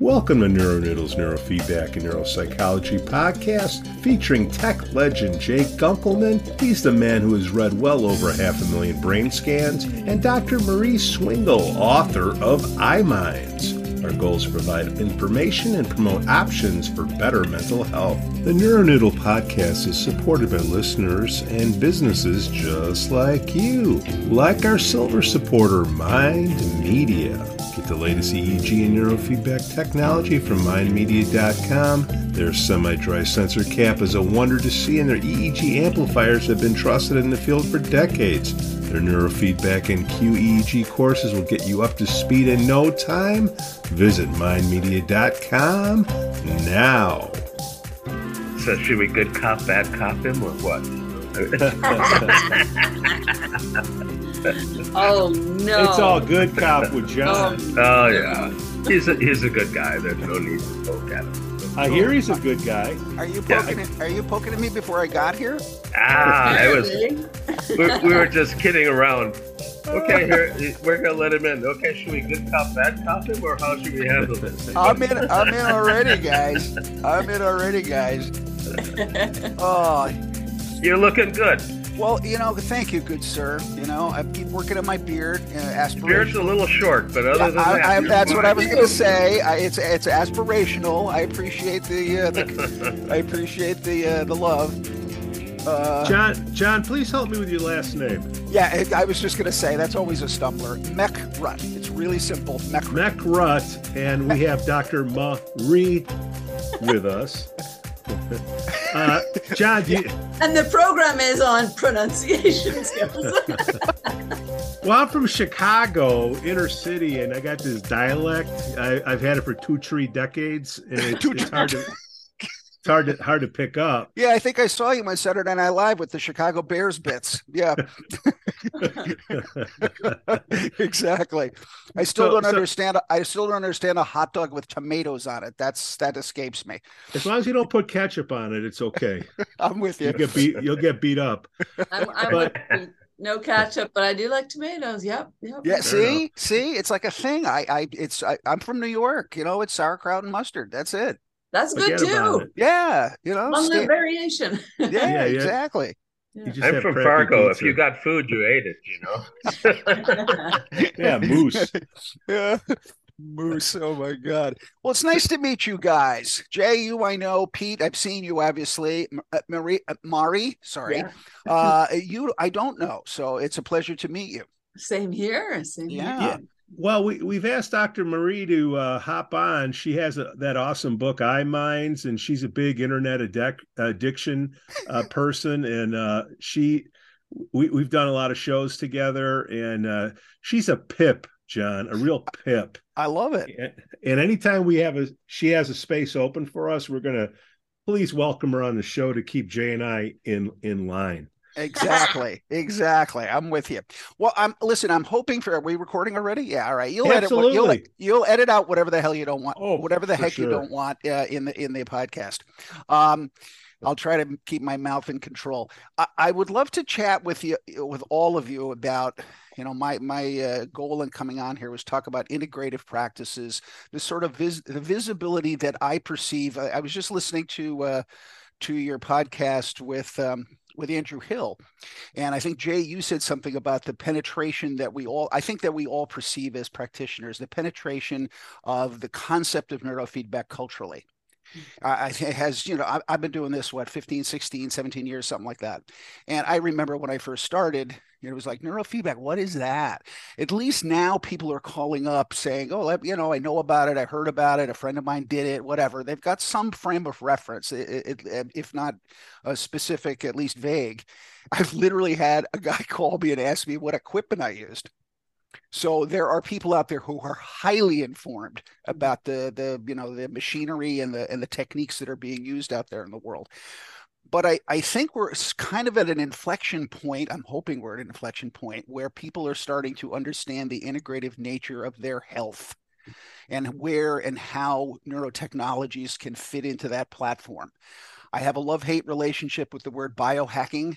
Welcome to NeuroNoodles Neurofeedback and Neuropsychology podcast featuring tech legend Jay Gunkelman. He's the man who has read well over half a million brain scans, and Dr. Marie Swingle, author of iMinds. Our goal is to provide information and promote options for better mental health. The NeuroNoodle podcast is supported by listeners and businesses just like you, like our silver supporter, Mind Media. Get the latest EEG and neurofeedback technology from mindmedia.com. Their semi dry sensor cap is a wonder to see, and their EEG amplifiers have been trusted in the field for decades. Their neurofeedback and QEEG courses will get you up to speed in no time. Visit mindmedia.com now. So should we good cop, bad cop him, or what? oh no! It's all good cop with John. Oh. oh yeah, he's a he's a good guy. There's no need to poke at him. I hear he's a good guy. Are you poking? Yeah. At, are you poking at me before I got here? Ah, it was. We, we were just kidding around. Okay, here we're gonna let him in. Okay, should we good cop, bad cop him, or how should we handle this? I'm in. I'm in already, guys. I'm in already, guys. Oh, You're looking good. Well, you know, thank you, good sir. You know, I keep working on my beard. Uh, Beard's a little short, but other than I, that, I, you're that's what I was going to say. I, it's it's aspirational. I appreciate the, uh, the I appreciate the uh, the love. Uh, John, John, please help me with your last name. yeah, it, I was just going to say that's always a stumbler. Mech rut. It's really simple. Mech rut. Mech Rut, and we have Dr. Marie with us. uh, John, you, And the program is on pronunciation skills. well, I'm from Chicago, inner city, and I got this dialect. I, I've had it for two, three decades, and it, Two- it's hard to it's hard to hard to pick up. Yeah, I think I saw you on Saturday Night Live with the Chicago Bears bits. Yeah, exactly. I still So- don't so- understand. I still don't understand a hot dog with tomatoes on it. That's that escapes me. As long as you don't put ketchup on it, it's okay. I'm with you. You get beat. You'll get beat up. I'm, I'm But- with no ketchup, but I do like tomatoes. Yep. Yep. Yeah, Fair see, see, it's like a thing. I, I, it's. I, I'm from New York. You know, it's sauerkraut and mustard. That's it. That's good Forget about too. Yeah, you know. One sta- variation. yeah, Yeah, yeah. exactly. You just I'm from crappy Fargo. If you got food, you ate it. You know. yeah, moose. yeah. Moose. Oh my God. Well, it's nice to meet you guys. Jay, you I know. Pete, I've seen you obviously. Uh, Marie, uh, Mari, sorry. Yeah. Uh, you, I don't know. So it's a pleasure to meet you. Same here. Same Yeah. here. Well, we, we've asked Dr. Marie to uh, hop on. She has a, that awesome book, iMinds, and she's a big internet addic- addiction uh, person. And uh, she, we, we've done a lot of shows together, and uh, she's a pip, John, a real pip. I love it. And, and anytime we have a, she has a space open for us, we're going to please welcome her on the show to keep Jay and I in in line. Exactly. exactly. I'm with you. Well, I'm listen. I'm hoping for. Are we recording already? Yeah. All right. You'll edit. You'll Absolutely. you'll edit out whatever the hell you don't want. Oh, whatever the heck you don't want uh, in the in the podcast. Um, I'll try to keep my mouth in control. I, I would love to chat with you, with all of you about, you know, my my uh, goal in coming on here was talk about integrative practices, the sort of vis- the visibility that I perceive. I, I was just listening to uh, to your podcast with um, with Andrew Hill, and I think Jay, you said something about the penetration that we all, I think that we all perceive as practitioners, the penetration of the concept of neurofeedback culturally. I has, you know, I, I've been doing this, what, 15, 16, 17 years, something like that. And I remember when I first started, it was like neurofeedback. What is that? At least now people are calling up saying, oh, you know, I know about it. I heard about it. A friend of mine did it, whatever. They've got some frame of reference, it, it, it- if not a specific, at least vague. I've literally had a guy call me and ask me what equipment I used. So there are people out there who are highly informed about the the you know the machinery and the and the techniques that are being used out there in the world. But I, I think we're kind of at an inflection point. I'm hoping we're at an inflection point where people are starting to understand the integrative nature of their health and where and how neurotechnologies can fit into that platform. I have a love hate relationship with the word biohacking.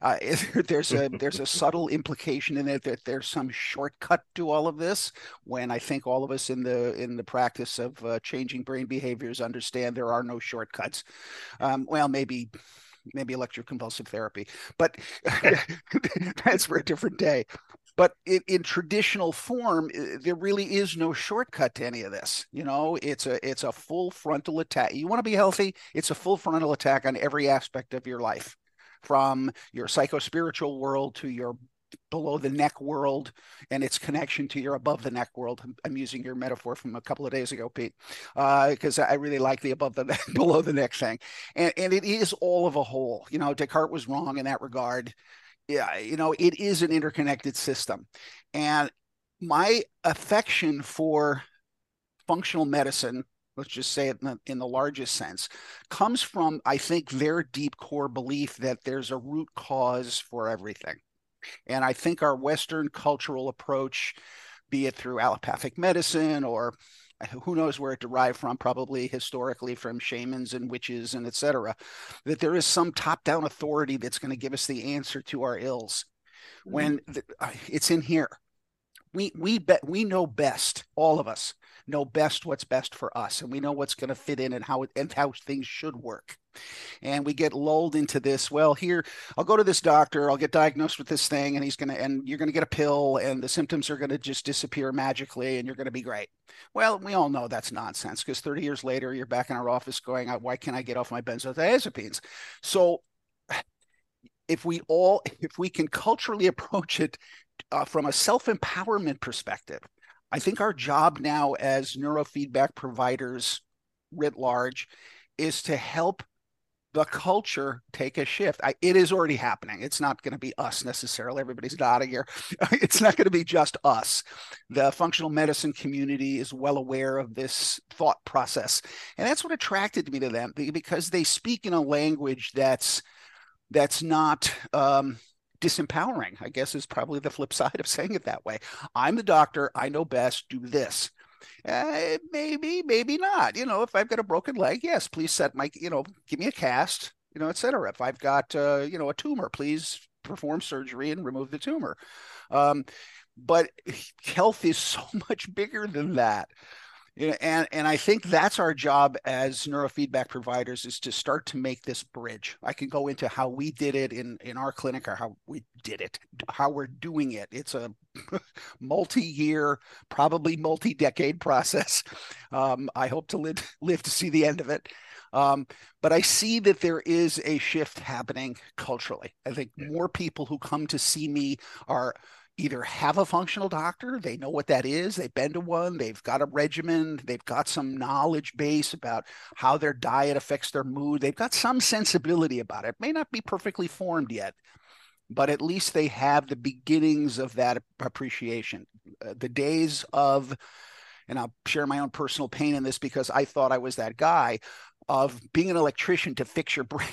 Uh, there's a there's a subtle implication in it that there's some shortcut to all of this. When I think all of us in the in the practice of uh, changing brain behaviors understand there are no shortcuts. Um, well, maybe maybe electroconvulsive therapy, but that's for a different day. But in, in, traditional form, there really is no shortcut to any of this. You know, it's a it's a full frontal attack. You want to be healthy? It's a full frontal attack on every aspect of your life, from your psycho-spiritual world to your below the neck world and its connection to your above the neck world. I'm using your metaphor from a couple of days ago, Pete, because uh, I really like the above the neck, below the neck thing. And, and it is all of a whole. You know, Descartes was wrong in that regard. Yeah, you know, it is an interconnected system. And my affection for functional medicine let's just say it in the, in the, largest sense, comes from, I think, their deep core belief that there's a root cause for everything. And I think our Western cultural approach, be it through allopathic medicine or who knows where it derived from, probably historically from shamans and witches and etc., that there is some top down authority that's going to give us the answer to our ills. Mm-hmm. When the, uh, it's in here, we we bet we know best, all of us know best what's best for us, and we know what's going to fit in and how it, and how things should work and we get lulled into this. Well here i'll go to this doctor i'll get diagnosed with this thing and he's going to and you're going to get a pill and the symptoms are going to just disappear magically and you're going to be great. Well we all know that's nonsense because 30 years later you're back in our office going why can't i get off my benzodiazepines? So if we all if we can culturally approach it uh, from a self-empowerment perspective i think our job now as neurofeedback providers writ large is to help the culture take a shift. I, it is already happening. It's not going to be us necessarily. Everybody's nodding here. It's not going to be just us. The functional medicine community is well aware of this thought process, and that's what attracted me to them because they speak in a language that's that's not. Um, disempowering i guess is probably the flip side of saying it that way i'm the doctor i know best do this uh, maybe, maybe not. You know, if I've got a broken leg, yes, please set my, you know, give me a cast, you know, etc. If I've got, uh, you know, a tumor, please perform surgery and remove the tumor. Um, but health is so much bigger than that. You know, and and I think that's our job as neurofeedback providers is to start to make this bridge. I can go into how we did it in in our clinic or how we did it, how we're doing it. It's a multi-year, probably multi-decade process. Um, I hope to live live to see the end of it. Um, but I see that there is a shift happening culturally. I think more people who come to see me are either have a functional doctor, they know what that is, they've been to one, they've got a regimen, they've got some knowledge base about how their diet affects their mood, they've got some sensibility about it. it may not be perfectly formed yet, but at least they have the beginnings of that appreciation. Uh, the days of, and I'll share my own personal pain in this because I thought I was that guy of being an electrician to fix your brain.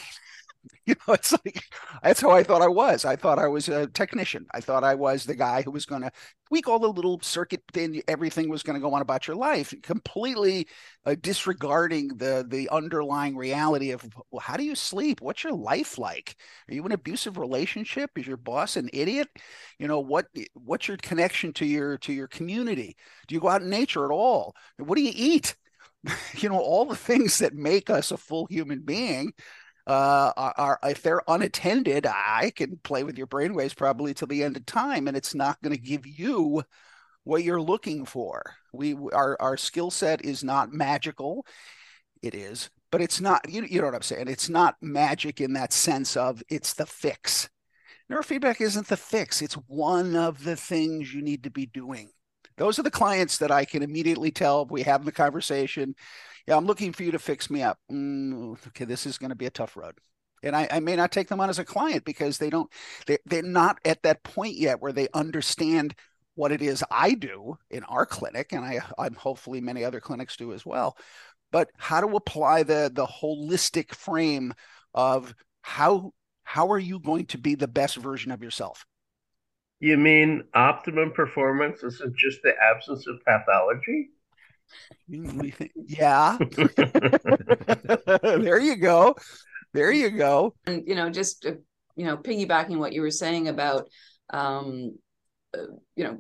you know, it's like that's how I thought I was. I thought I was a technician. I thought I was the guy who was going to tweak all the little circuit thing. Everything was going to go on about your life, completely uh, disregarding the the underlying reality of well, how do you sleep? What's your life like? Are you in an abusive relationship? Is your boss an idiot? You know what? What's your connection to your to your community? Do you go out in nature at all? What do you eat? you know all the things that make us a full human being uh, are, if they're unattended, I can play with your brainwaves probably till the end of time, and it's not going to give you what you're looking for. We our our skill set is not magical. It is, but it's not. You, you know what I'm saying? It's not magic in that sense of it's the fix. Neurofeedback isn't the fix. It's one of the things you need to be doing. Those are the clients that I can immediately tell we have the conversation yeah, I'm looking for you to fix me up. Mm, okay, this is going to be a tough road. And I, I, may not take them on as a client because they don't, they, they're not at that point yet where they understand what it is I do in our clinic. And I, I'm hopefully many other clinics do as well. But how to apply the, the holistic frame of how, how are you going to be the best version of yourself? You mean optimum performance isn't just the absence of pathology? Yeah. there you go. there you go. And you know, just uh, you know, piggybacking what you were saying about, um, uh, you know,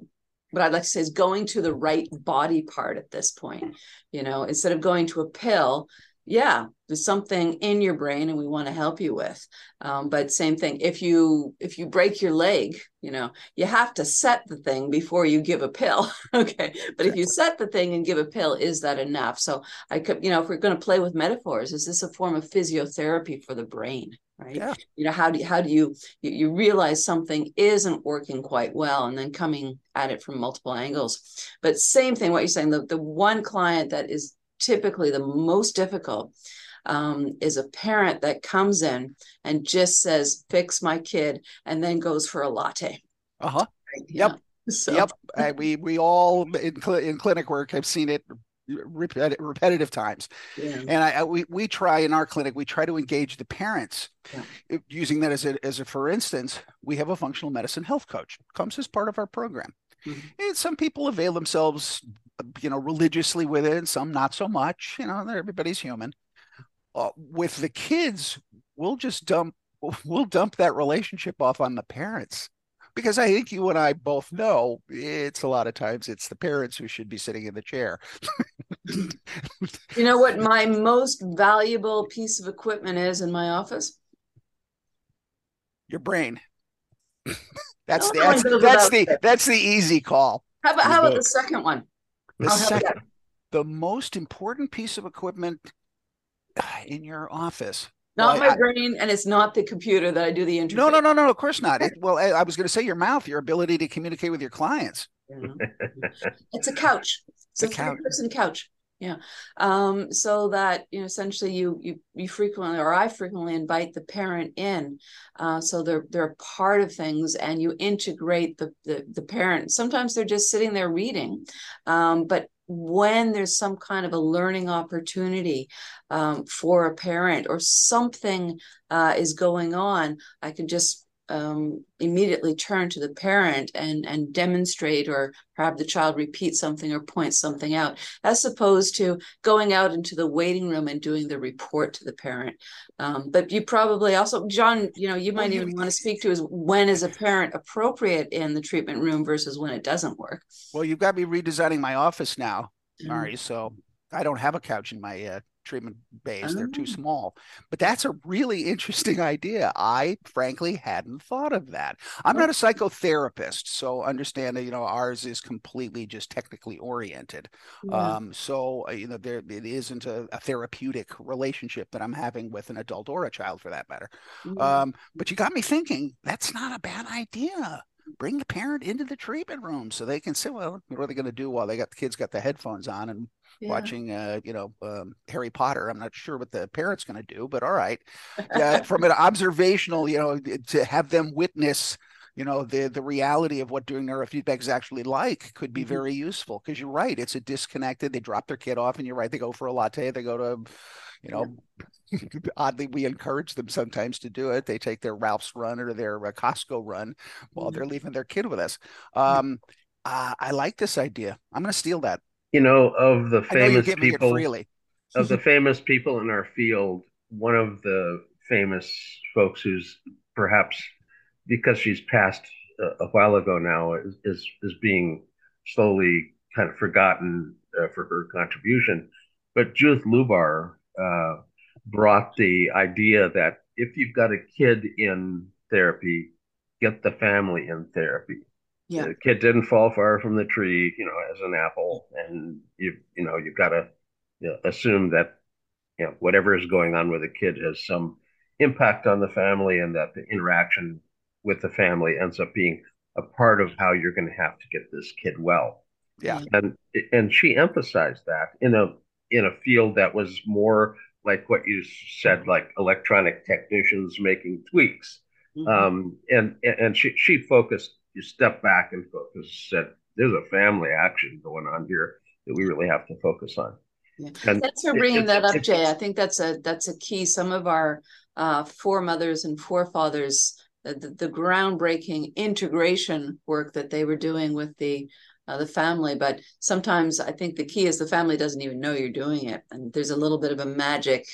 what I'd like to say is going to the right body part at this point. You know, instead of going to a pill, yeah there's something in your brain and we want to help you with. Um, but same thing if you if you break your leg you know you have to set the thing before you give a pill. Okay but if you set the thing and give a pill is that enough? So i could you know if we're going to play with metaphors is this a form of physiotherapy for the brain right? Yeah. you know how do you, how do you, you you realize something isn't working quite well and then coming at it from multiple angles. But same thing what you're saying the, the one client that is typically the most difficult um, is a parent that comes in and just says fix my kid and then goes for a latte Uh-huh. right? Yep. So Yep. Uh, we we all in, cl- in clinic work have seen it repet- repetitive times. yeah. And I, we we try in our clinic, we try to engage the parents Yeah. Uh, using that as a as a for instance, we have a functional medicine health coach comes as part of our program. Mhm. And some people avail themselves, you know, religiously with it, and some not so much. You know, everybody's human. Uh, with the kids, we'll just dump we'll dump that relationship off on the parents because I think you and I both know it's a lot of times it's the parents who should be sitting in the chair. you know what my most valuable piece of equipment is in my office Your brain. That's No the, that's, that's the that's the easy call. how about how about the second one The I'll second, the most important piece of equipment uh, in your office. not Well, my I- brain and it's not the computer that i do the interface No, no, no, no. Of course not. It, well, I, I was going to say your mouth, your ability to communicate with your clients. you know. it's a couch it's A a couch. three person couch yeah. Um so that you know essentially you you you frequently or i frequently invite the parent in. Uh so they're they're part of things and you integrate the the, the parent. Sometimes they're just sitting there reading um but when there's some kind of a learning opportunity um, for a parent or something uh, is going on, I can just um, immediately turn to the parent and and demonstrate or have the child repeat something or point something out, as opposed to going out into the waiting room and doing the report to the parent. Um, but you probably also, John, you know, you might even want to speak to is when is a parent appropriate in the treatment room versus when it doesn't work. Well, you've got me redesigning my office now. Mari. So I don't have a couch in my uh, treatment bays. They're too Oh. small. But that's a really interesting idea. I frankly hadn't thought of that. I'm not a psychotherapist, so understand that you know ours is completely just technically oriented. Yeah. Um, so uh, you know there it isn't a, a therapeutic relationship that I'm having with an adult or a child for that matter. Yeah. Um, but you got me thinking that's not a bad idea. Bring the parent into the treatment room so they can say, well, what are they going to do while they got the kids got the headphones on and Yeah. watching, uh, you know, um, Harry Potter. I'm not sure what the parent's going to do, but all right. Yeah, from an observational, you know, to have them witness, you know, the the reality of what doing neurofeedback is actually like could be Mhm. very useful. Because you're right, it's a disconnected. They drop their kid off, and you're right, they go for a latte. They go to, you know, oddly we encourage them sometimes to do it. They take their Ralph's run or their uh, Costco run while Mhm. they're leaving their kid with us. Um, uh, I like this idea. I'm going to steal that. You know, of the I know you're famous people, of the famous people in our field, one of the famous folks who's perhaps because she's passed a, a while ago now is, is is being slowly kind of forgotten uh, for her contribution. But Judith Lubar uh, brought the idea that if you've got a kid in therapy, get the family in therapy. Yeah. The kid didn't fall far from the tree, you know, as an apple, and you you know you've got to you know, assume that you know whatever is going on with the kid has some impact on the family, and that the interaction with the family ends up being a part of how you're going to have to get this kid well. Yeah. And and she emphasized that in a in a field that was more like what you said, like electronic technicians making tweaks. Mhm. Um, and and she she focused. You step back and focus. Said there's a family action going on here that we really have to focus on. Yeah. And Thanks for it- bringing it- that up, it- Jay. I think that's a that's a key. Some of our uh, foremothers and forefathers, the, the, the groundbreaking integration work that they were doing with the uh, the family. But sometimes I think the key is the family doesn't even know you're doing it, and there's a little bit of a magic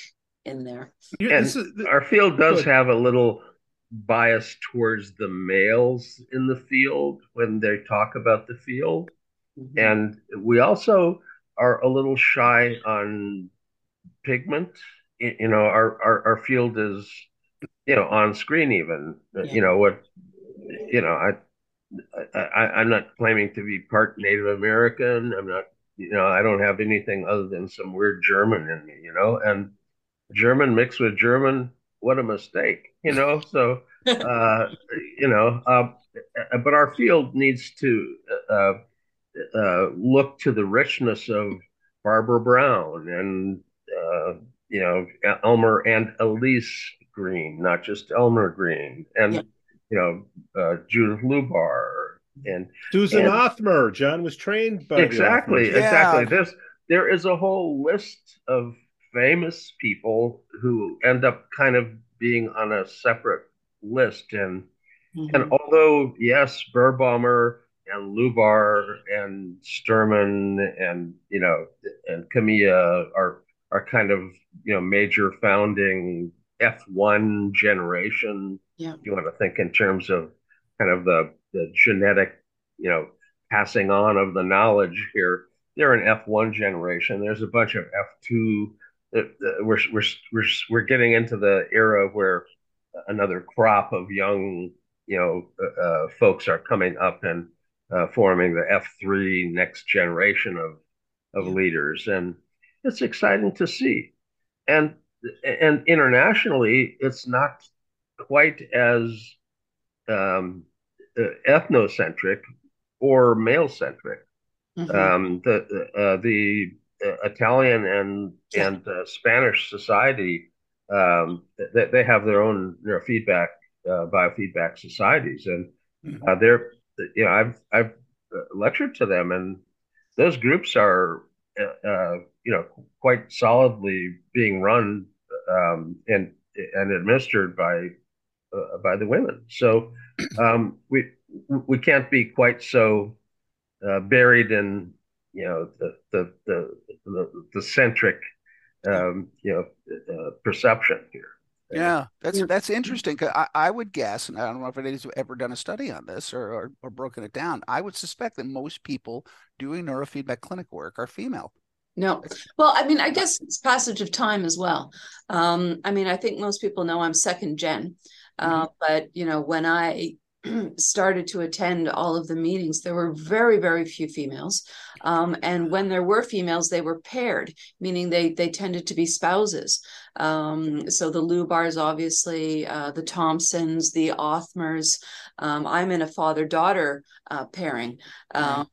in there. And our field does have a little bias towards the males in the field when they talk about the field. Mm-hmm. And we also are a little shy on pigment. You know, our, our, our field is, you know, on screen even. Yeah. You know, what, you know, I, I, I'm not claiming to be part Native American. I'm not, you know, I don't have anything other than some weird German in me, you know, and German mixed with German, what a mistake, you know. So, uh, you know, uh, but our field needs to uh, uh, look to the richness of Barbara Brown and uh, you know Elmer and Alyce Green, not just Elmer Green, and yeah. you know uh, Judith Lubar and Susan and, Othmer. John was trained by exactly, exactly. This there is a whole list of famous people who end up kind of being on a separate list. And mm-hmm. and although yes, Birbaumer and Lubar and Sterman and you know and Kamiya are are kind of you know major founding F1 generation. Yeah. You want to think in terms of kind of the the genetic, you know, passing on of the knowledge here. They're an F1 generation. There's a bunch of F2 we're we're we're we're getting into the era where another crop of young you know uh, uh folks are coming up and uh, forming the F3 next generation of of leaders, and it's exciting to see. And and internationally, it's not quite as um, uh, ethnocentric or male centric. Mm-hmm. Um, the uh, the Italian and yeah. and uh, Spanish society, um, they, they have their own neurofeedback uh, biofeedback societies, and mm-hmm. Uh, they're you know I've I've uh, lectured to them, and those groups are uh, you know quite solidly being run um, and and administered by by the women. So um, we we can't be quite so buried in you know the the the the, the centric um, you know uh, perception here. Yeah, that's that's interesting. Cause I, I would guess, and I don't know if anybody's ever done a study on this or, or, or broken it down. I would suspect that most people doing neurofeedback clinic work are female. No, well, I mean, I guess it's passage of time as well. Um, I mean, I think most people know I'm second gen, uh, mm-hmm. but you know, when I started to attend all of the meetings, there were very, very few females. Um, and when there were females, they were paired, meaning they they tended to be spouses. Um, so the Lubars, obviously, uh, the Thompsons, the Othmers. Um, I'm in a father daughter uh, pairing. Um,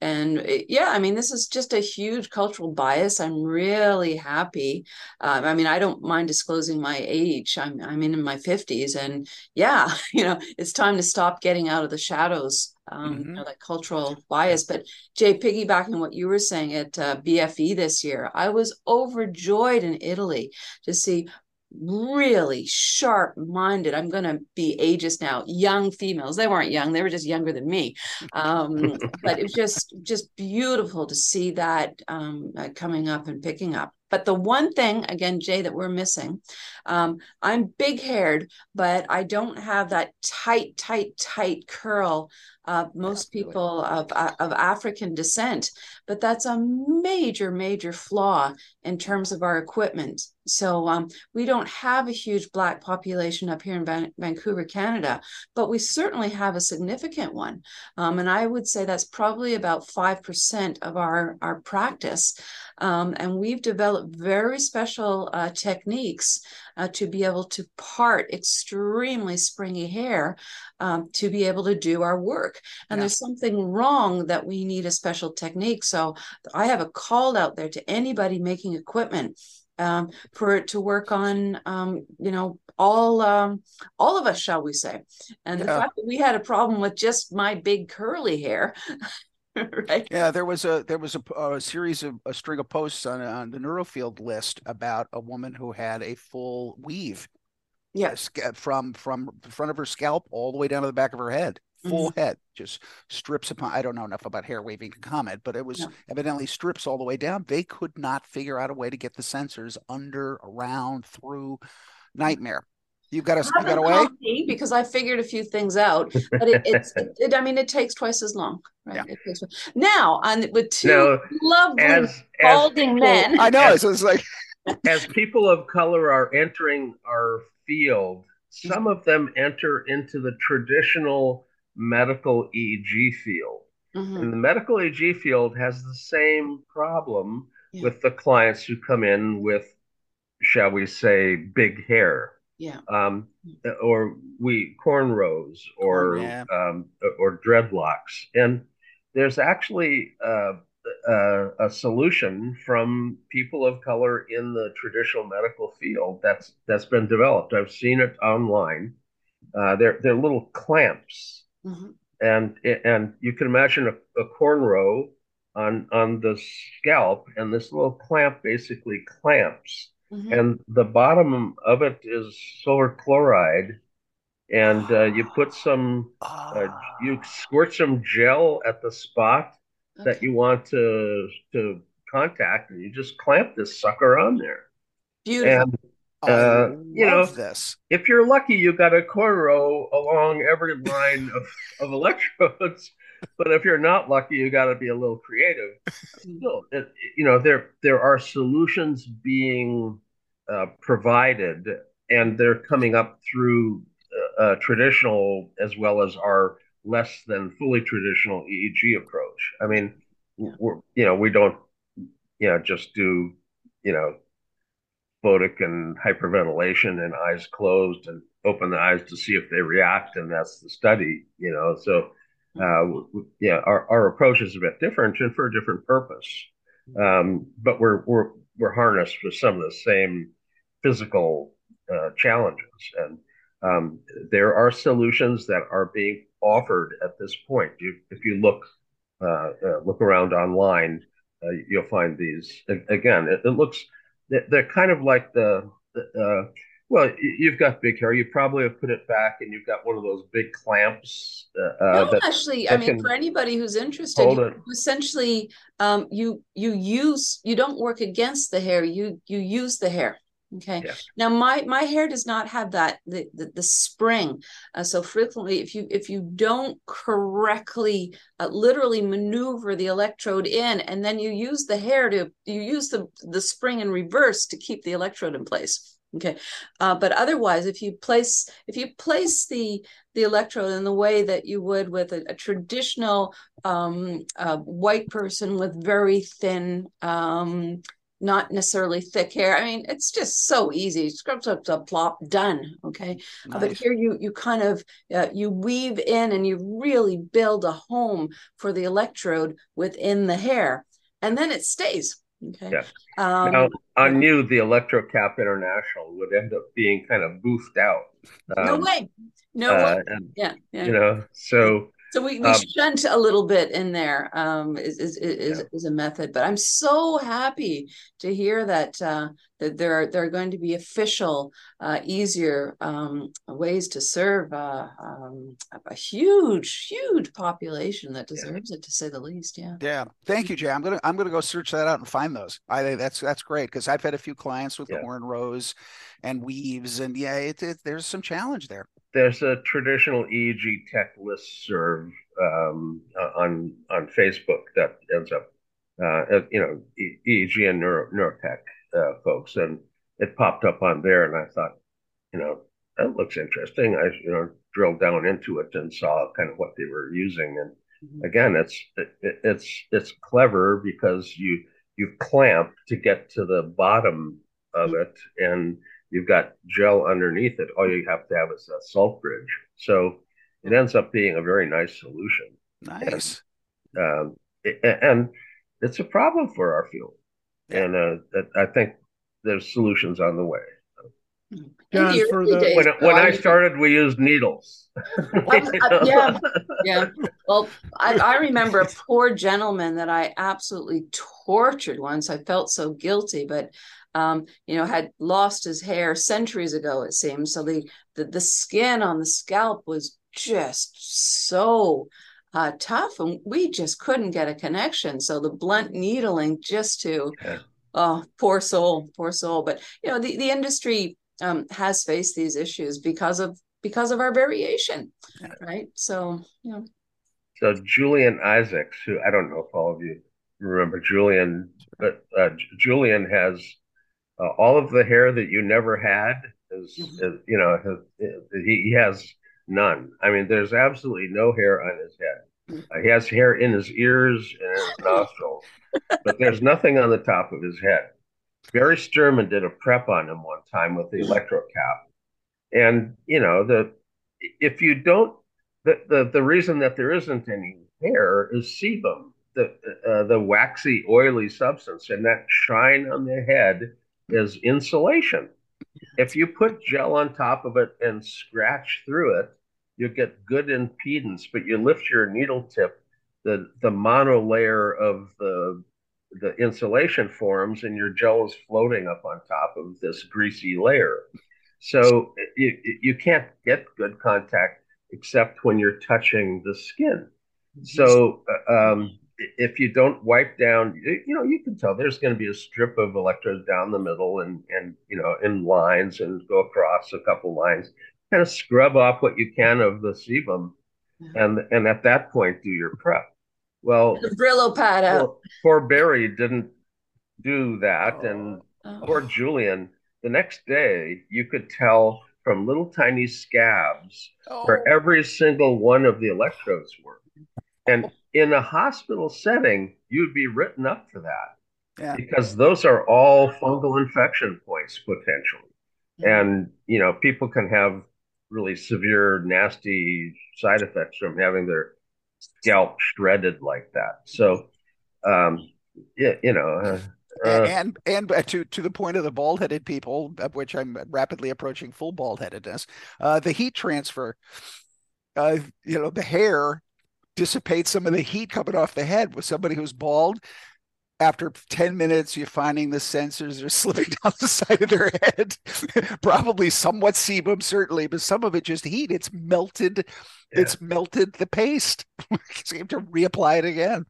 and it, yeah, I mean, this is just a huge cultural bias. I'm really happy. Uh, I mean, I don't mind disclosing my age. I'm, I'm in my 50s. And yeah, you know, it's time to stop getting out of the shadows um, mm-hmm. you know, that cultural bias. But Jay, piggybacking what you were saying at uh, BFE this year, I was overjoyed in Italy to see really sharp minded i'm going to be ageist now. Young females. They weren't young. They were just younger than me. Um, but it was just just beautiful to see that um, uh, coming up and picking up. But the one thing, again, Jay, that we're missing, um, I'm big haired, but I don't have that tight, tight, tight curl uh, most people of, uh, of African descent. But that's a major, major flaw in terms of our equipment. So um, we don't have a huge Black population up here in Van- Vancouver, Canada, but we certainly have a significant one. Um, and I would say that's probably about 5% of our, our practice. Um, and we've developed very special uh, techniques uh, to be able to part extremely springy hair um, to be able to do our work. And yeah. there's something wrong that we need a special technique. So I have a call out there to anybody making equipment. Um, for it to work on, um, you know, all um, all of us, shall we say? And yeah. the fact that we had a problem with just my big curly hair right? Yeah, there was a there was a, a, series of a string of posts on on the Neurofield list about a woman who had a full weave. Yes, from from the front of her scalp all the way down to the back of her head. full mm-hmm. head, just strips upon. I don't know enough about hair waving to comment, but it was no. evidently strips all the way down. They could not figure out a way to get the sensors under, around, through. Nightmare. You've got a you got a way because I figured a few things out, but it, it's it, I mean it takes twice as long, right? Yeah. It takes, now on with two now, lovely as, balding as men. I know so it's like as people of color are entering our field, some of them enter into the traditional medical EEG field. Mm-hmm. And the medical EEG field has the same problem yeah. with the clients who come in with, shall we say, big hair yeah. Um, or we cornrows or oh, yeah. um, or dreadlocks. And there's actually uh, uh, a solution from people of color in the traditional medical field that's that's been developed. I've seen it online. Uh, they're they're little clamps. Mm-hmm. and and you can imagine a, a cornrow on on the scalp and this little clamp basically clamps Mm-hmm. And the bottom of it is silver chloride. And uh, you put some, uh, you squirt some gel at the spot okay. that you want to to contact, and you just clamp this sucker on there. Beautiful. And uh, you know, this. if you're lucky, you got a cornrow along every line of, of electrodes. But if you're not lucky, you got to be a little creative. Still, it, you know, there there are solutions being uh, provided, and they're coming up through uh, traditional as well as our less than fully traditional EEG approach. I mean, we're, you know, we don't, you know, just do, you know, photic and hyperventilation and eyes closed and open the eyes to see if they react, and that's the study, you know. So, uh, yeah, our, our approach is a bit different and for a different purpose. Um, but we're we're we're harnessed with some of the same physical uh, challenges, and um, there are solutions that are being offered at this point. If you look uh, uh, look around online, uh, you'll find these. Again, it, it, looks they're kind of like the, the uh, well, you've got big hair. You probably have put it back, and you've got one of those big clamps. Uh, uh no, that, actually, that I mean, for anybody who's interested, you, essentially, um, you you use you don't work against the hair. You you use the hair. Okay. Yeah. Now my my hair does not have that the the, the spring. Uh, so frequently, if you if you don't correctly, uh, literally maneuver the electrode in, and then you use the hair to you use the the spring in reverse to keep the electrode in place. Okay, uh, but otherwise, if you place if you place the the electrode in the way that you would with a, a traditional um, uh, white person with very thin um, not necessarily thick hair. I mean, it's just so easy. Scrub, scrub, scrub, plop, done. Okay, nice. uh, but here you you kind of uh, you weave in and you really build a home for the electrode within the hair, and then it stays. Okay. Yeah. Um, now, I knew the Electrocap International would end up being kind of boofed out. Um, no way. No uh, way. And, yeah, yeah. You know, so so we, we um, shunt a little bit in there um, is is is, yeah. is a method, but I'm so happy to hear that uh, that there are there are going to be official, uh, easier um, ways to serve uh, um, a huge huge population that deserves yeah. it to say the least. Yeah. Yeah. Thank you, Jay. I'm gonna I'm gonna go search that out and find those. I that's that's great because I've had a few clients with yeah. cornrows and weaves, and yeah, it, it, there's some challenge there there's a traditional EEG tech list serve um, on on Facebook that ends up, uh, you know, EEG and neuro, neurotech uh, folks, and it popped up on there, and I thought, you know, that looks interesting. I you know drilled down into it and saw kind of what they were using, and mm-hmm. again, it's it, it's it's clever because you you clamp to get to the bottom of mm-hmm. it, and you've got gel underneath it. All you have to have is a salt bridge. So it ends up being a very nice solution. Nice. And, um, it, and it's a problem for our field. Yeah. And uh, I think there's solutions on the way. John, for the when, when I started, we used needles. uh, yeah, yeah. Well, I, I, remember a poor gentleman that I absolutely tortured once. I felt so guilty, but um, you know, had lost his hair centuries ago, it seems. So the the, the skin on the scalp was just so uh, tough, and we just couldn't get a connection. So the blunt needling just to, yeah. oh, poor soul, poor soul. But you know, the the industry um, has faced these issues because of because of our variation, yeah. right? So you know. So Julian Isaacs, who I don't know if all of you remember Julian, but uh, Julian has uh, all of the hair that you never had. Is, mm-hmm. is you know he, he has none. I mean, there's absolutely no hair on his head. Mm-hmm. Uh, he has hair in his ears and his nostrils, but there's nothing on the top of his head. Barry Sterman did a prep on him one time with the electro cap, and you know the if you don't the, the, the reason that there isn't any hair is sebum, the, uh, the waxy, oily substance, and that shine on the head is insulation. If you put gel on top of it and scratch through it, you get good impedance, but you lift your needle tip, the, the mono layer of the, the insulation forms, and your gel is floating up on top of this greasy layer. So you, you can't get good contact except when you're touching the skin. Mm-hmm. So uh, um, if you don't wipe down, you know, you can tell there's going to be a strip of electrodes down the middle and, and, you know, in lines and go across a couple lines, kind of scrub off what you can of the sebum. Uh-huh. And, and at that point, do your prep. Well, the Brillo pad out. Poor, poor Barry didn't do that. Oh. And oh. poor Julian, the next day, you could tell from little tiny scabs oh. where every single one of the electrodes were. And in a hospital setting, you'd be written up for that yeah. because those are all fungal infection points potentially. Yeah. And, you know, people can have really severe, nasty side effects from having their scalp shredded like that. So, um, yeah, you know, uh, uh, and and uh, to to the point of the bald headed people, of which I'm rapidly approaching full bald headedness, uh, the heat transfer, uh, you know, the hair dissipates some of the heat coming off the head. With somebody who's bald, after 10 minutes, you're finding the sensors are slipping down the side of their head. Probably somewhat sebum, certainly, but some of it just heat. It's melted. Yeah. It's melted the paste. so you have to reapply it again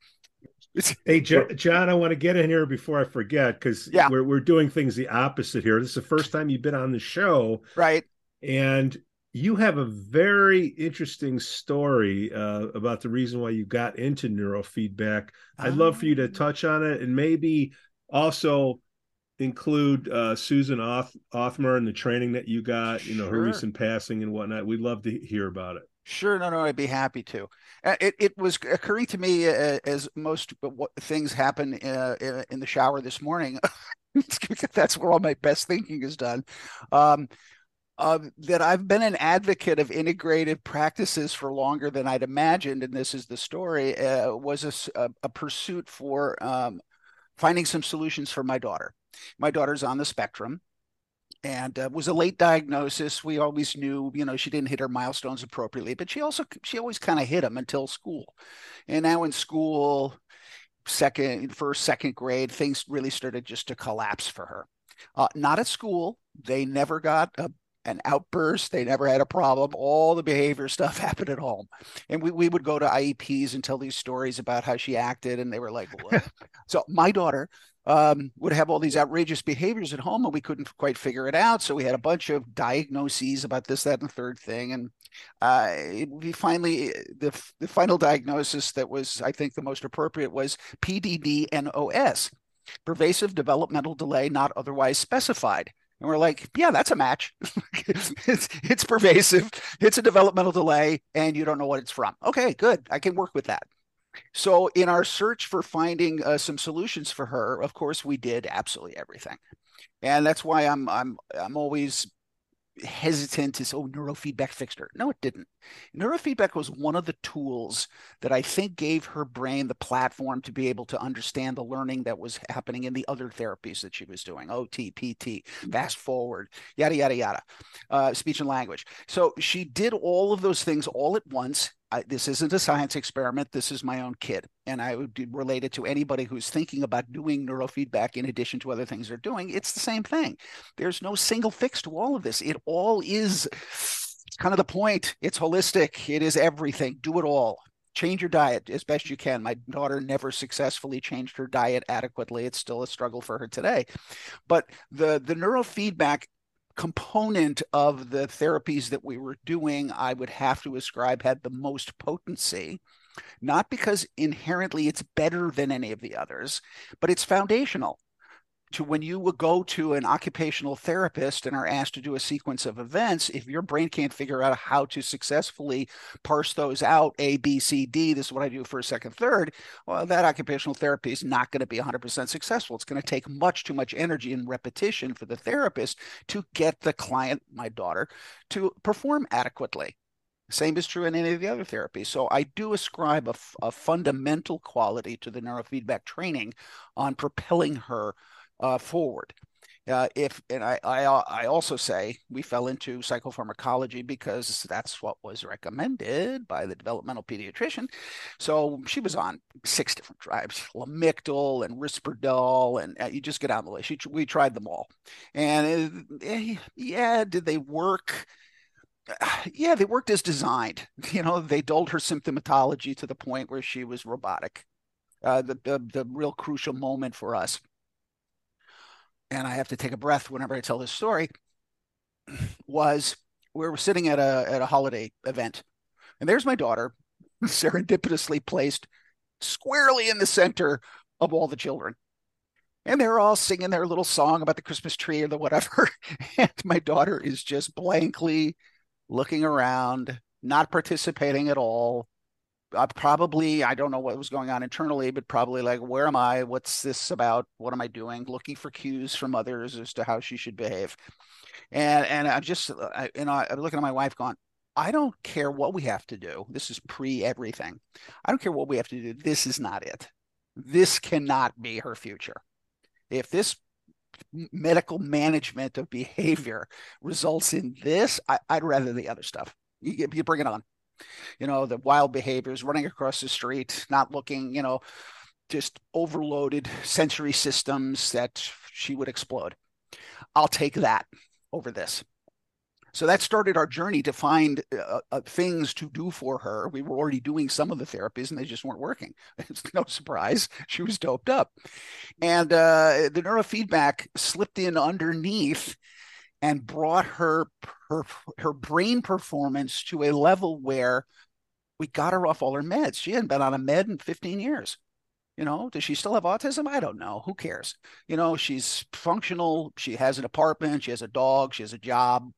hey, John, I want to get in here before I forget because yeah. we're we're doing things the opposite here. This is the first time you've been on the show, right? And you have a very interesting story uh, about the reason why you got into neurofeedback. I'd love for you to ah. touch on it and maybe also include uh, Susan Oth- Othmer and the training that you got, you know, sure. her recent passing and whatnot. We'd love to hear about it. Sure, no, no, I'd be happy to. Uh, it it was occurring to me uh, as most things happen uh, in the shower this morning. That's where all my best thinking is done. Um, uh, that I've been an advocate of integrated practices for longer than I'd imagined, and this is the story. Uh, was a, a, pursuit for um, finding some solutions for my daughter. My daughter's on the spectrum and uh, was a late diagnosis. We always knew, you know, she didn't hit her milestones appropriately, but she also she always kind of hit them until school. And now in school, second, first, second grade, things really started just to collapse for her. Uh, not at school. They never got a an outburst. They never had a problem. All the behavior stuff happened at home. And we, we would go to IEPs and tell these stories about how she acted. And they were like, so my daughter um, would have all these outrageous behaviors at home and we couldn't quite figure it out. So we had a bunch of diagnoses about this, that, and the third thing. And uh, we finally, the, the final diagnosis that was, I think, the most appropriate was PDD-NOS, pervasive developmental delay not otherwise specified. And we're like, yeah, that's a match. it's, it's pervasive. It's a developmental delay, and you don't know what it's from. Okay, good. I can work with that. So, in our search for finding uh, some solutions for her, of course, we did absolutely everything, and that's why I'm I'm I'm always hesitant to say, oh, neurofeedback fixed her. No, it didn't. Neurofeedback was one of the tools that I think gave her brain the platform to be able to understand the learning that was happening in the other therapies that she was doing OT, PT, Fast ForWord, yada, yada, yada, uh, speech and language. So she did all of those things all at once I, this isn't a science experiment. This is my own kid. And I would relate it to anybody who's thinking about doing neurofeedback in addition to other things they're doing. It's the same thing. There's no single fix to all of this. It all is kind of the point. It's holistic, it is everything. Do it all. Change your diet as best you can. My daughter never successfully changed her diet adequately. It's still a struggle for her today. But the, the neurofeedback component of the therapies that we were doing, I would have to ascribe had the most potency, not because inherently it's better than any of the others, but it's foundational to when you would go to an occupational therapist and are asked to do a sequence of events, if your brain can't figure out how to successfully parse those out, A, B, C, D, this is what I do first, second, third, well, that occupational therapy is not going to be 100% successful. It's going to take much too much energy and repetition for the therapist to get the client, my daughter, to perform adequately. Same is true in any of the other therapies. So I do ascribe a, a fundamental quality to the neurofeedback training on propelling her uh, forward. Uh, if and I, I I also say we fell into psychopharmacology because that's what was recommended by the developmental pediatrician. So she was on six different drugs, Lamictal and Risperdal, and uh, you just get down the list. She, we tried them all, and uh, yeah, did they work? Yeah, they worked as designed. You know, they dulled her symptomatology to the point where she was robotic. Uh, the, the the real crucial moment for us and I have to take a breath whenever I tell this story, was we were sitting at a at a holiday event, and there's my daughter, serendipitously placed squarely in the center of all the children. And they're all singing their little song about the Christmas tree or the whatever. and my daughter is just blankly looking around, not participating at all, I probably I don't know what was going on internally, but probably like, where am I? What's this about? What am I doing? Looking for cues from others as to how she should behave. And and I'm just uh, I, you know I'm looking at my wife going, I don't care what we have to do. This is pre everything. I don't care what we have to do. This is not it. This cannot be her future. If this medical management of behavior results in this, I, would rather the other stuff. You, you bring it on you know, the wild behaviors, running across the street, not looking, you know, just overloaded sensory systems that she would explode. I'll take that over this. So that started our journey to find uh, uh, things to do for her. We were already doing some of the therapies and they just weren't working. It's no surprise. She was doped up. And uh, the neurofeedback slipped in underneath and brought her her her brain performance to a level where we got her off all her meds. She hadn't been on a med in 15 years. You know, does she still have autism? I don't know. Who cares? You know, she's functional. She has an apartment. She has a dog. She has a job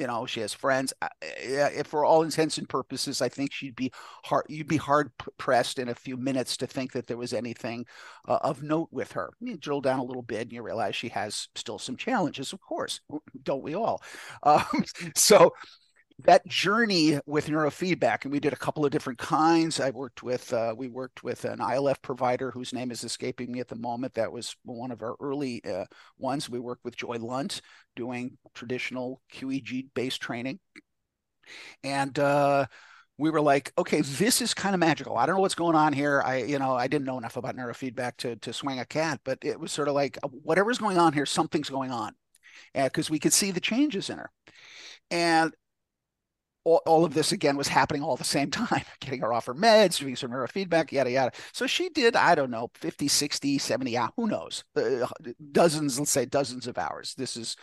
you know she has friends if for all intents and purposes i think she'd be hard you'd be hard pressed in a few minutes to think that there was anything uh, of note with her. You drill down a little bit and you realize she has still some challenges of course don't we all? Um, so that journey with neurofeedback and we did a couple of different kinds. I worked with uh, we worked with an ilf provider whose name is escaping me at the moment. That was one of our early uh, ones. We worked with joy lunt doing traditional QEEG based training. And uh, we were like okay this is kind of magical. I don't know what's going on here. I you know i didn't know enough about neurofeedback to, to swing a cat but it was sort of like whatever's going on here something's going on. Because we could see the changes in her. And all, all, of this again was happening all the same time getting her off her meds doing some neurofeedback yada yada. So she did i don't know 50 60 70 who knows? Uh, dozens let's say dozens of hours. This is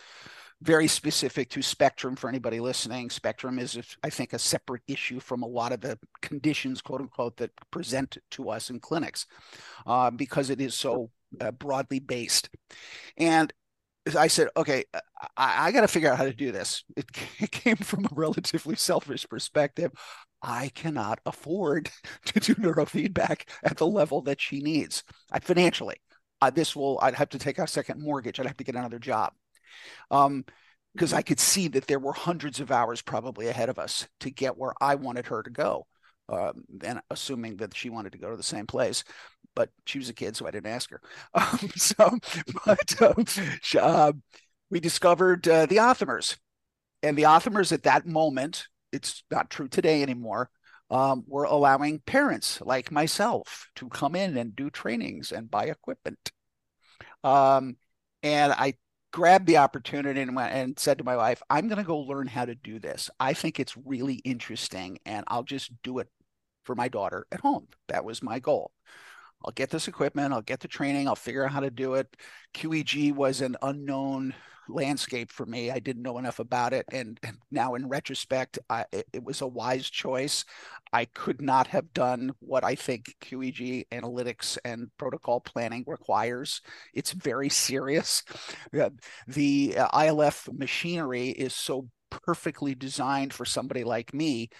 very specific to spectrum for anybody listening. Spectrum is i think a separate issue from a lot of the conditions quote unquote that present to us in clinics uh, because it is so uh, broadly based. And I said, okay, I, I got to figure out how to do this. It, it, came from a relatively selfish perspective. I cannot afford to do neurofeedback at the level that she needs I, financially. Uh, this will, I'd have to take a second mortgage. I'd have to get another job. Um, because I could see that there were hundreds of hours probably ahead of us to get where I wanted her to go. Um, and assuming that she wanted to go to the same place but she was a kid, so I didn't ask her. Um, so, but um, uh, we discovered uh, the Othmers, and the Othmers at that moment, it's not true today anymore, um, we're allowing parents like myself to come in and do trainings and buy equipment. Um, and I grabbed the opportunity and went and said to my wife, I'm going to go learn how to do this. I think it's really interesting and I'll just do it for my daughter at home. That was my goal. I'll get this equipment, I'll get the training, I'll figure out how to do it. QEEG was an unknown landscape for me. I didn't know enough about it. And, now, in retrospect, I, it, it, was a wise choice. I could not have done what I think QEEG analytics and protocol planning requires. It's very serious. The uh, ILF machinery is so perfectly designed for somebody like me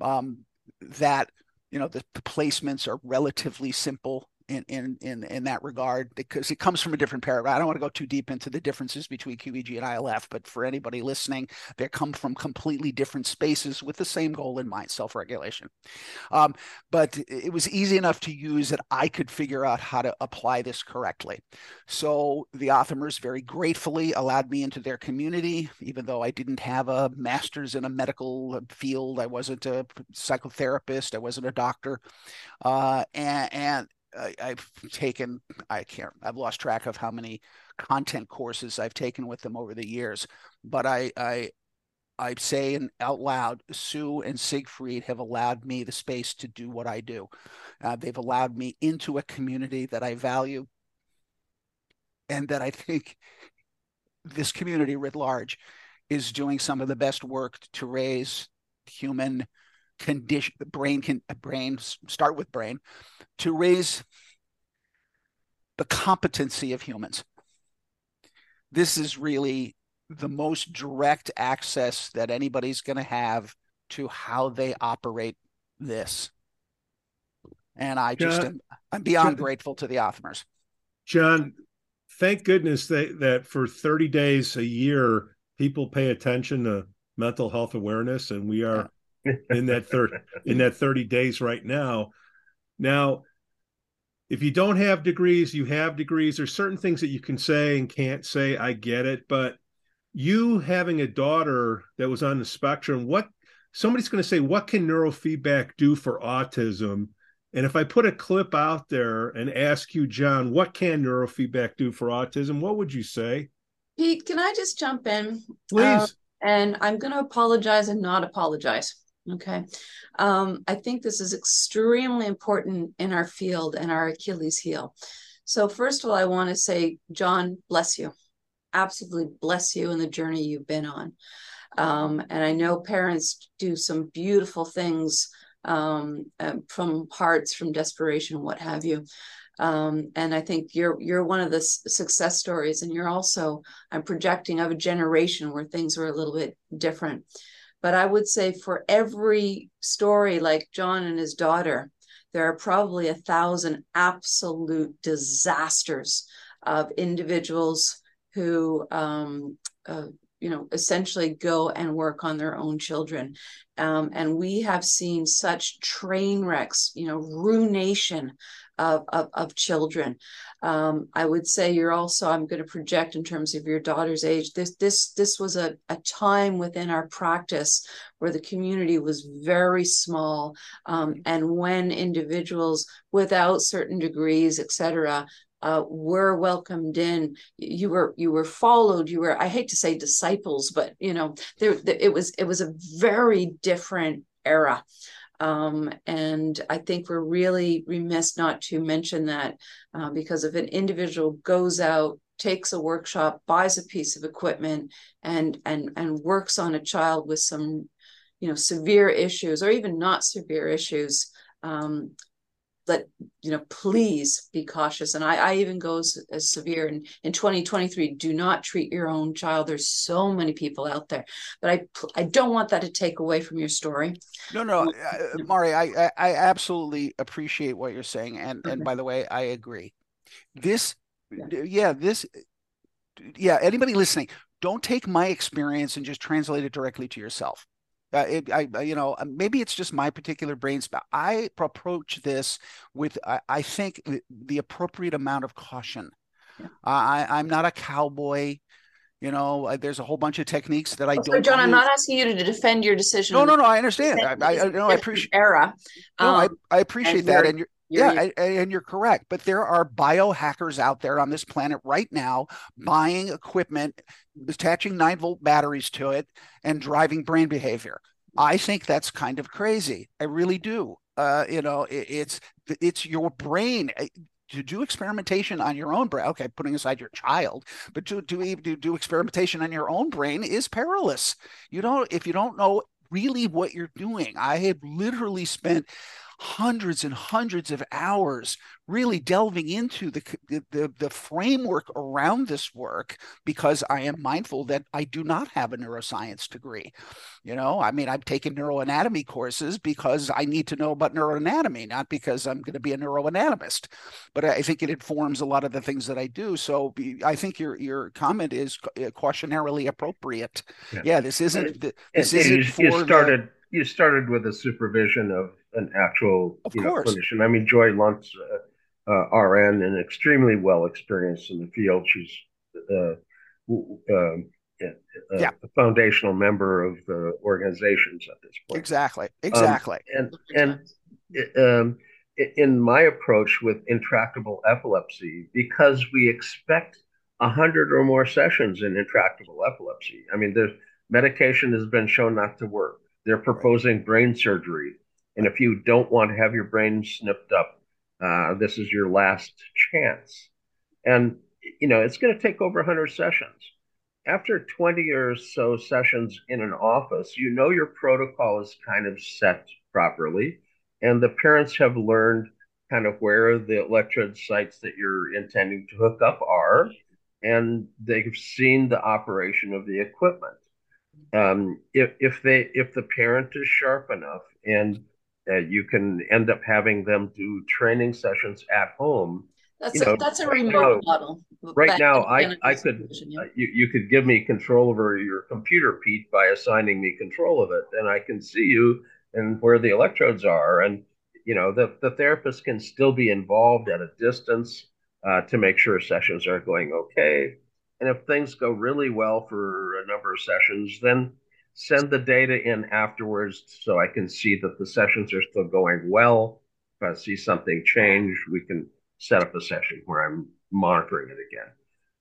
um, that you know the, the placements are relatively simple in in in in that regard because it comes from a different paradigm. I don't want to go too deep into the differences between QEEG and ILF, but for anybody listening, they come from completely different spaces with the same goal in mind: self-regulation. Um, but it was easy enough to use that I could figure out how to apply this correctly. So the Othmers very gratefully allowed me into their community, even though I didn't have a master's in a medical field. I wasn't a psychotherapist. I wasn't a doctor, uh, and, and I, have taken I can't I've lost track of how many content courses I've taken with them over the years, but I I I say out loud, Sue and Siegfried have allowed me the space to do what I do. Uh, they've allowed me into a community that I value, and that I think this community writ large is doing some of the best work to raise human condition the brain can brain start with brain to raise the competency of humans. This is really the most direct access that anybody's going to have to how they operate this. And i just am, i'm beyond john, grateful to the Othmers john thank goodness that, that for 30 days a year people pay attention to mental health awareness and we are in that third in that 30 days right now. Now, if you don't have degrees, you have degrees. There's certain things that you can say and can't say. I get it, but you having a daughter that was on the spectrum, what somebody's going to say, what can neurofeedback do for autism? And if I put a clip out there and ask you, John, what can neurofeedback do for autism? What would you say? Pete, can I just jump in? Please. Uh, and I'm going to apologize and not apologize. Okay. Um, I think this is extremely important in our field and our Achilles heel. So, first of all, I want to say, John, bless you. Absolutely bless you in the journey you've been on. Um, and I know parents do some beautiful things um, uh, from hearts, from desperation, what have you. Um, and I think you're you're one of the success stories, and you're also I'm projecting of a generation where things were a little bit different. But I would say for every story like John and his daughter, there are probably a thousand absolute disasters of individuals who, um, uh, you know, essentially go and work on their own children. Um, and we have seen such train wrecks, you know, ruination of, of, of children. Um, I would say you're also, I'm going to project in terms of your daughter's age. This this this was a, a time within our practice where the community was very small. Um, and when individuals without certain degrees, et cetera, uh, were welcomed in. You were you were followed. You were I hate to say disciples, but you know there, there it was it was a very different era. Um, and I think we're really remiss not to mention that uh, because if an individual goes out, takes a workshop, buys a piece of equipment, and and and works on a child with some, you know, severe issues or even not severe issues, um, let you know please be cautious. And i, I even go as, severe. In, in 2023 do not treat your own child. There's so many people out there. But i i don't want that to take away from your story. No no um, uh, uh mari I, I absolutely appreciate what you're saying. And okay. and mm-hmm. by the way i agree. This yeah. yeah this yeah anybody listening don't take my experience and just translate it directly to yourself uh, it, I, you know, uh, maybe it's just my particular brain spot. I approach this with, I, I think, the appropriate amount of caution. Yeah. I, I'm not a cowboy. You know, there's a whole bunch of techniques that I So, don't. John, I'm not asking you to defend your decision. No, no, no. I understand. I, I, no, I appreciate. era. No, I, Um, I appreciate and that, and you're you're- yeah, I- and you're correct. But there are biohackers out there on this planet right now buying equipment, attaching nine volt batteries to it, and driving brain behavior. I think that's kind of crazy. I really do. Uh, you know, it, it's it's your brain. Uh, To do experimentation on your own brain, okay, putting aside your child, but to do do do experimentation on your own brain is perilous. You don't if you don't know really what you're doing. I have literally spent hundreds and hundreds of hours really delving into the, the the framework around this work because I am mindful that I do not have a neuroscience degree. You know, I mean, I've taken neuroanatomy courses because I need to know about neuroanatomy, not because I'm going to be a neuroanatomist. But I think it informs a lot of the things that I do. So I think your your comment is uh, cautionarily appropriate. Yeah, yeah this isn't this isn't you, for you started the, you started with a supervision of an actual Of you know, course. clinician. I mean, Joy Luntz, uh, uh, RN, and extremely well experienced in the field. She's uh, um, yeah, uh, a foundational member of the organizations at this point. exactly exactly. And and um, in my approach with intractable epilepsy, because we expect a hundred or more sessions in intractable epilepsy. I mean, the medication has been shown not to work. They're proposing brain surgery, and if you don't want to have your brain snipped up, uh, this is your last chance. And you know, it's going to take over 100 sessions. After 20 or so sessions in an office, you know your protocol is kind of set properly, and the parents have learned kind of where the electrode sites that you're intending to hook up are, and they've seen the operation of the equipment. Um, if if they if the parent is sharp enough, and uh, you can end up having them do training sessions at home That's you a know, that's a right remote now- model. right now, I- I could- yeah. You, you could give me control over your computer, Pete, by assigning me control of it, and I can see you and where the electrodes are, and you know the the therapist can still be involved at a distance uh, to make sure sessions are going okay, and if things go really well for a number of sessions, then send the data in afterwards so I can see that the sessions are still going well. If I see something change, we can set up a session where I'm monitoring it again.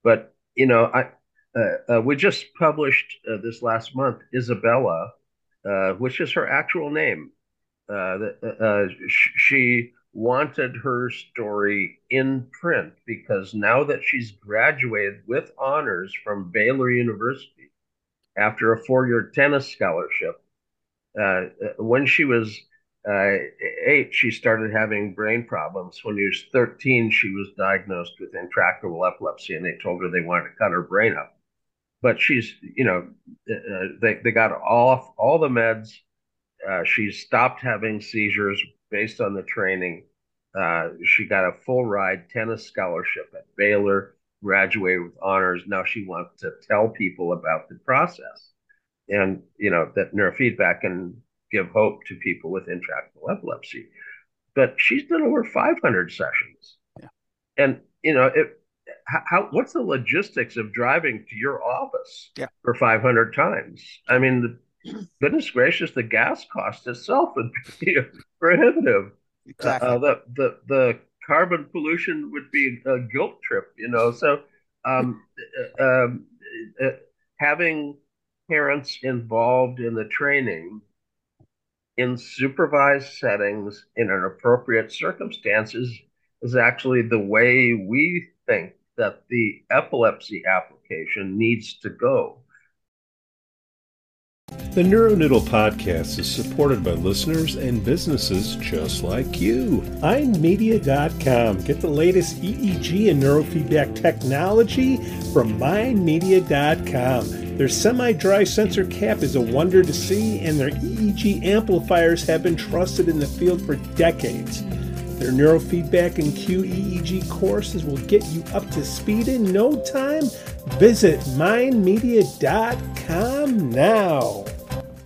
But you know, I uh, uh, we just published uh, this last month Isabella, uh, which is her actual name. Uh, uh, sh- she wanted her story in print because now that she's graduated with honors from Baylor University after a four-year tennis scholarship, uh, when she was uh, eight, she started having brain problems. When she was 13, she was diagnosed with intractable epilepsy, and they told her they wanted to cut her brain up. But she's, you know, uh, they, they got off all the meds. Uh, she stopped having seizures based on the training. Uh, she got a full ride tennis scholarship at Baylor, graduated with honors. Now she wants to tell people about the process and, you know, that neurofeedback can give hope to people with intractable epilepsy. But she's done over 500 sessions. Yeah. And, you know, it, how, what's the logistics of driving to your office Yeah. for 500 times? I mean, the, goodness gracious, the gas cost itself would be prohibitive. Exactly. Uh, the, the, the carbon pollution would be a guilt trip, you know. So, um, uh, um, uh, having parents involved in the training in supervised settings in an appropriate circumstances is actually the way we think that the epilepsy application needs to go. The NeuroNoodle podcast is supported by listeners and businesses just like you. MindMedia.com. Get the latest EEG and neurofeedback technology from MindMedia.com. Their semi dry sensor cap is a wonder to see, and their EEG amplifiers have been trusted in the field for decades. Their neurofeedback and QEEG courses will get you up to speed in no time. Visit mindmedia.com now.